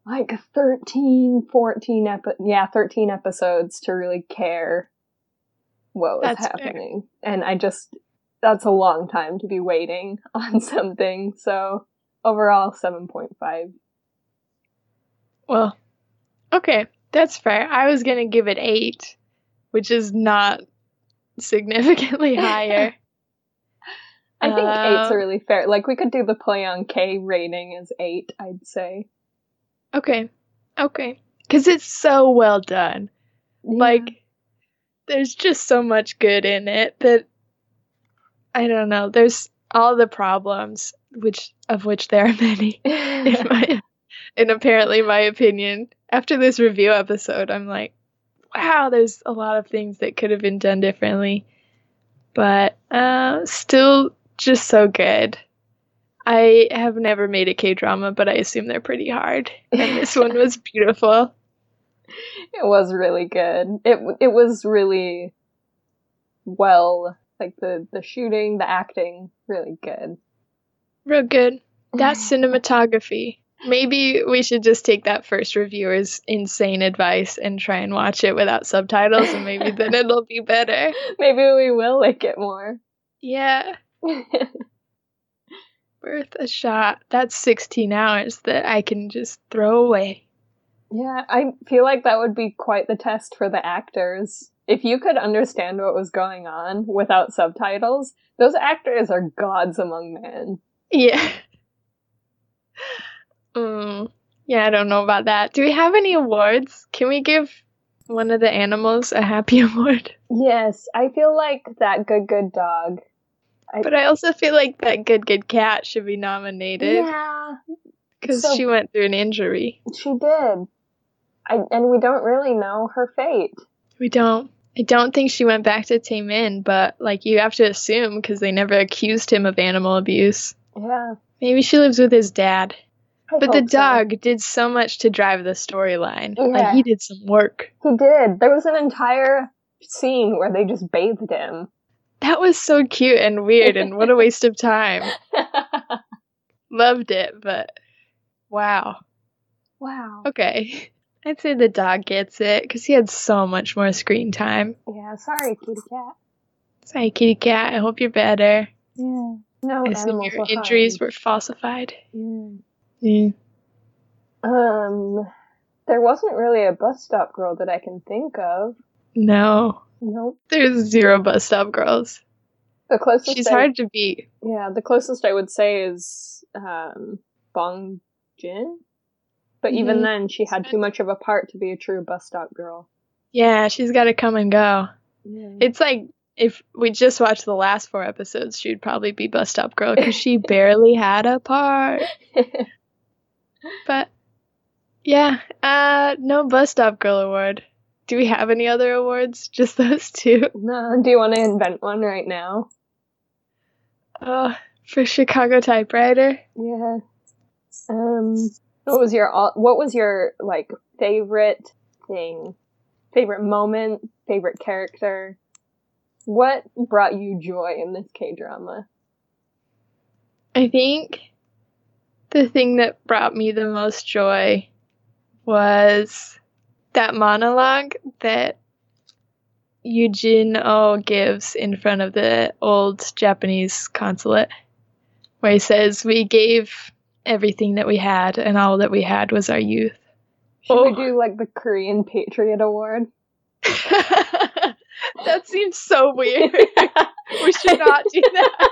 like 13, 14 epi- yeah, 13 episodes to really care what was That's fair. happening. And I just that's a long time to be waiting [laughs] on something. So overall 7.5. Well, okay, that's fair. I was gonna give it eight, which is not significantly [laughs] higher. I think eight's Uh, a really fair. Like we could do the play on K rating as eight. I'd say. Okay, okay, because it's so well done. Like, there's just so much good in it that I don't know. There's all the problems, which of which there are many, [laughs] in my, in apparently my opinion. After this review episode, I'm like, wow, there's a lot of things that could have been done differently, but uh, still just so good. I have never made a K drama, but I assume they're pretty hard, and this one was [laughs] beautiful. it was really good. It it was really well like the the shooting, the acting, really good. Real good. That's [laughs] cinematography. Maybe we should just take that first reviewer's insane advice and try and watch it without subtitles, and maybe then [laughs] it'll be better. Maybe we will like it more. Yeah, worth a shot. That's 16 hours that I can just throw away. yeah, I feel like that would be quite the test for the actors. If you could understand what was going on without subtitles, those actors are gods among men. Yeah. [laughs] Mm, yeah, I don't know about that. Do we have any awards? Can we give one of the animals a happy [laughs] award? Yes, I feel like that good good dog. But I also feel like that good good cat should be nominated Yeah, because so- she went through an injury. she did. I, and we don't really know her fate. We don't. I don't think she went back to Taemin, but like you have to assume because they never accused him of animal abuse. Yeah. Maybe she lives with his dad. I But the hope so. dog did so much to drive the storyline. Yeah. Like he did some work. He did. There was an entire scene where they just bathed him. That was so cute and weird, and what a waste of time. [laughs] Loved it, but wow. wow. Okay. [laughs] I'd say the dog gets it because he had so much more screen time. Yeah, sorry, kitty cat. Sorry, kitty cat. I hope you're better. Yeah. No, I assume your injuries fine. were falsified. Yeah. Yeah. Um, there wasn't really a bus stop girl that I can think of. No, Nope. there's zero bus stop girls. The closest She's I, hard to beat. Yeah, the closest I would say is um Bong Jin. But even Mhm. then, she had too much of a part to be a true bus stop girl. Yeah, she's got to come and go. Yeah. It's like if we just watched the last four episodes, she'd probably be bus stop girl because she [laughs] barely had a part. [laughs] But yeah, uh, no bus stop girl award. Do we have any other awards? Just those two. no, do you want to invent one right now? Oh, for Chicago typewriter. Yeah. Um, what was your what was your like favorite thing, favorite moment, favorite character? What brought you joy in this K drama? I think the thing that brought me the most joy was that monologue that Yoo Jin-o gives in front of the old Japanese consulate, where he says, We gave everything that we had, and all that we had was our youth. Should Oh. we do like the Korean Patriot Award? [laughs] that seems so weird. [laughs] we should not do that.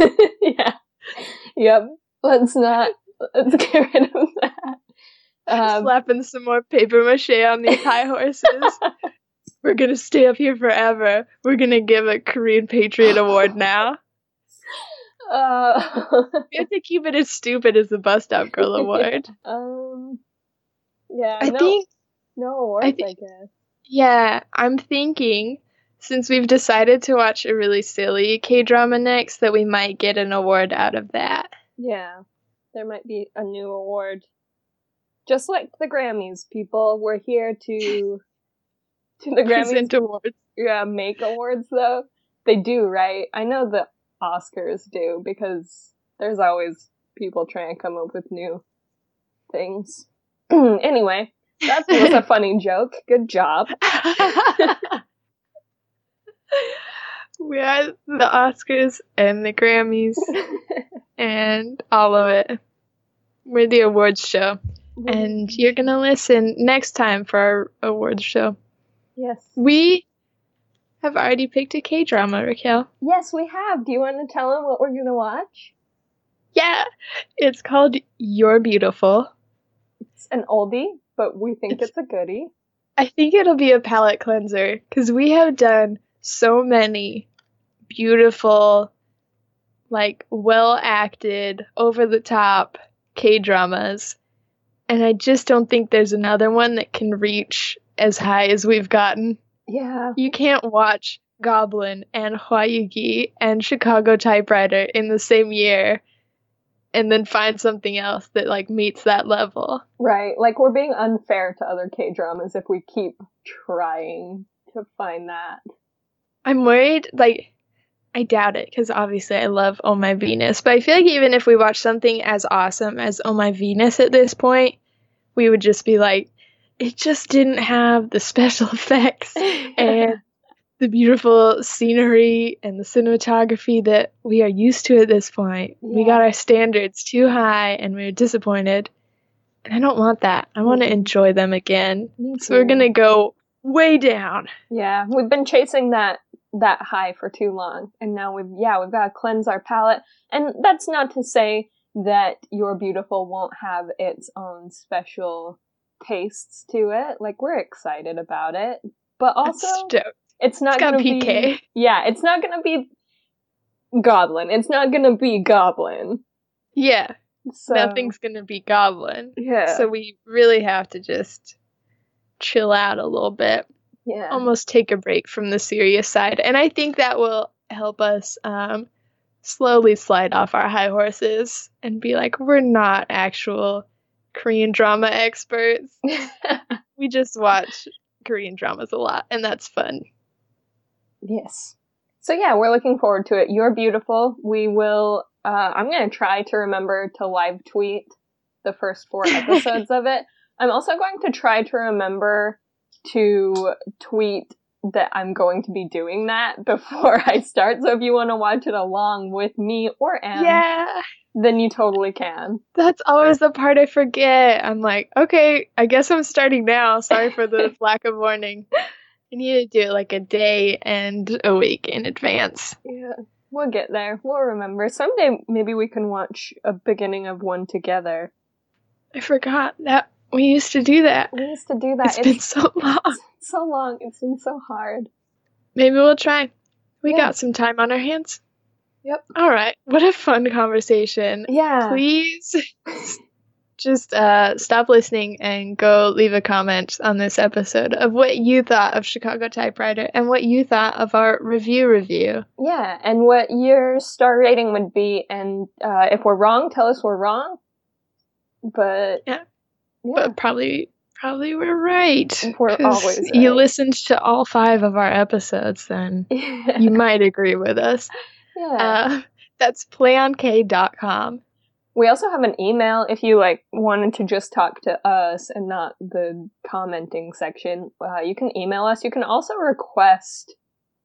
[laughs] yeah. Yep. Let's not. Let's get rid of that. Um, slapping some more paper mache on these high horses. [laughs] We're gonna stay up here forever. We're gonna give a Korean Patriot Award now. uh, We have to keep it as stupid as the Bus Stop Girl [laughs] Award. um. Yeah. I no, think, no awards. I I, think- guess. yeah, I'm thinking since we've decided to watch a really silly K drama next, that we might get an award out of that. Yeah. There might be a new award. Just like the Grammys, people. We're here to to the [laughs] Grammys. Present awards. yeah, make awards though. They do, right? I know the Oscars do because there's always people trying to come up with new things. [clears throat] anyway, that [laughs] was a funny joke. Good job. [laughs] we are the Oscars and the Grammys and all of it. We're the awards show. And you're gonna listen next time for our awards show. yes, We have already picked a K drama, Raquel. yes, we have. Do you want to tell them what we're gonna watch? Yeah, it's called You're Beautiful. It's an oldie, but we think It's- it's a goodie. I think it'll be a palate cleanser because we have done so many beautiful, like well acted, over the top K dramas. And I just don't think there's another one that can reach as high as we've gotten. Yeah. You can't watch Goblin and Hwayugi and Chicago Typewriter in the same year and then find something else that like meets that level. Right. Like we're being unfair to other K dramas if we keep trying to find that. I'm worried like I doubt it because obviously I love Oh My Venus, but I feel like even if we watch something as awesome as Oh My Venus at this point, we would just be like, it just didn't have the special [laughs] effects and the beautiful scenery and the cinematography that we are used to at this point. We got our standards too high and we were disappointed. And I don't want that. I want to Mhm. enjoy them again. So we're going to go way down. Yeah, we've been chasing that that high for too long, and now we've yeah we've got to cleanse our palate. And that's not to say that You're Beautiful won't have its own special tastes to it. Like we're excited about it, but also it's not gonna be yeah it's not gonna be Goblin. It's not gonna be Goblin. Yeah, So nothing's going to be Goblin. yeah So we really have to just chill out a little bit, yeah almost take a break from the serious side. And I think that will help us um, slowly slide off our high horses and be like, we're not actual Korean drama experts. [laughs] We just watch Korean dramas a lot, and that's fun. Yes. So yeah, we're looking forward to it. You're beautiful. We will. Uh, I'm gonna try to remember to live tweet the first four [laughs] episodes of it. I'm also going to try to remember to tweet that I'm going to be doing that [laughs] before I start. So if you want to watch it along with me or Em, yeah, then you totally can. that's always the part I forget. I'm like, okay, I guess I'm starting now. Sorry for the [laughs] lack of warning. I need to do it like a day and a week in advance. Yeah, we'll get there. We'll remember. Someday maybe we can watch a beginning of one together. I forgot that we used to do that. We used to do that. It's been so [laughs] long. so long. It's been so hard. Maybe we'll try. We Yeah. got some time on our hands. Yep. All right. What a fun conversation. Yeah. Please [laughs] just uh, stop listening and go leave a comment on this episode of what you thought of Chicago Typewriter and what you thought of our review review. Yeah, and what your star rating would be, and uh, if we're wrong, tell us we're wrong. But Yeah. Yeah, But probably, probably we're right. We're always [laughs] You listened to all five of our episodes, then [laughs] you might agree with us. yeah. Uh, that's playonk.com. we also have an email if you like wanted to just talk to us and not the commenting section. Uh, you can email us. You can also request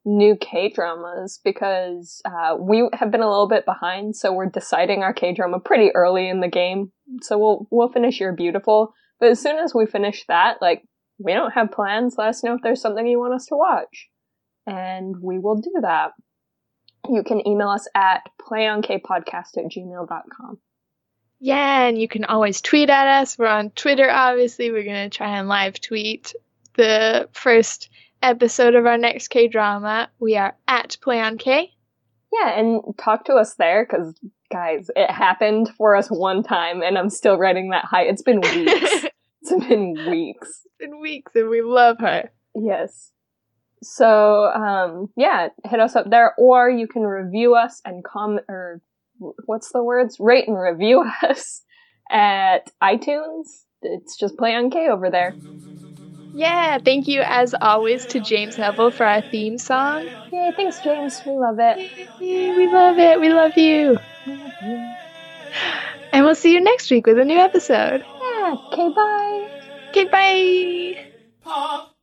new K dramas because uh, we have been a little bit behind, so we're deciding our K drama pretty early in the game. So we'll we'll finish you're beautiful, but as soon as we finish that, like we don't have plans. Let us know if there's something you want us to watch, and we will do that. You can email us at playonkpodcast at gmail.com. Yeah, and you can always tweet at us. We're on Twitter, obviously. We're going to try and live tweet the first episode of our next K drama. We are at PlayOnK. Yeah, and talk to us there because, guys, it happened for us one time, and I'm still writing that high. It's been [laughs] weeks. it's it's been weeks. been weeks and we love her. Yes. So, um, yeah, hit us up there, or you can review us and comment, or what's the words? Rate and review [laughs] us at iTunes. It's just play on K over there. Yeah, thank you as always to James Neville for our theme song. Yay, thanks, James. We love it. Yay, we love it. We love you. And we'll see you next week with a new episode. Yeah, okay, bye. Okay, bye. Pop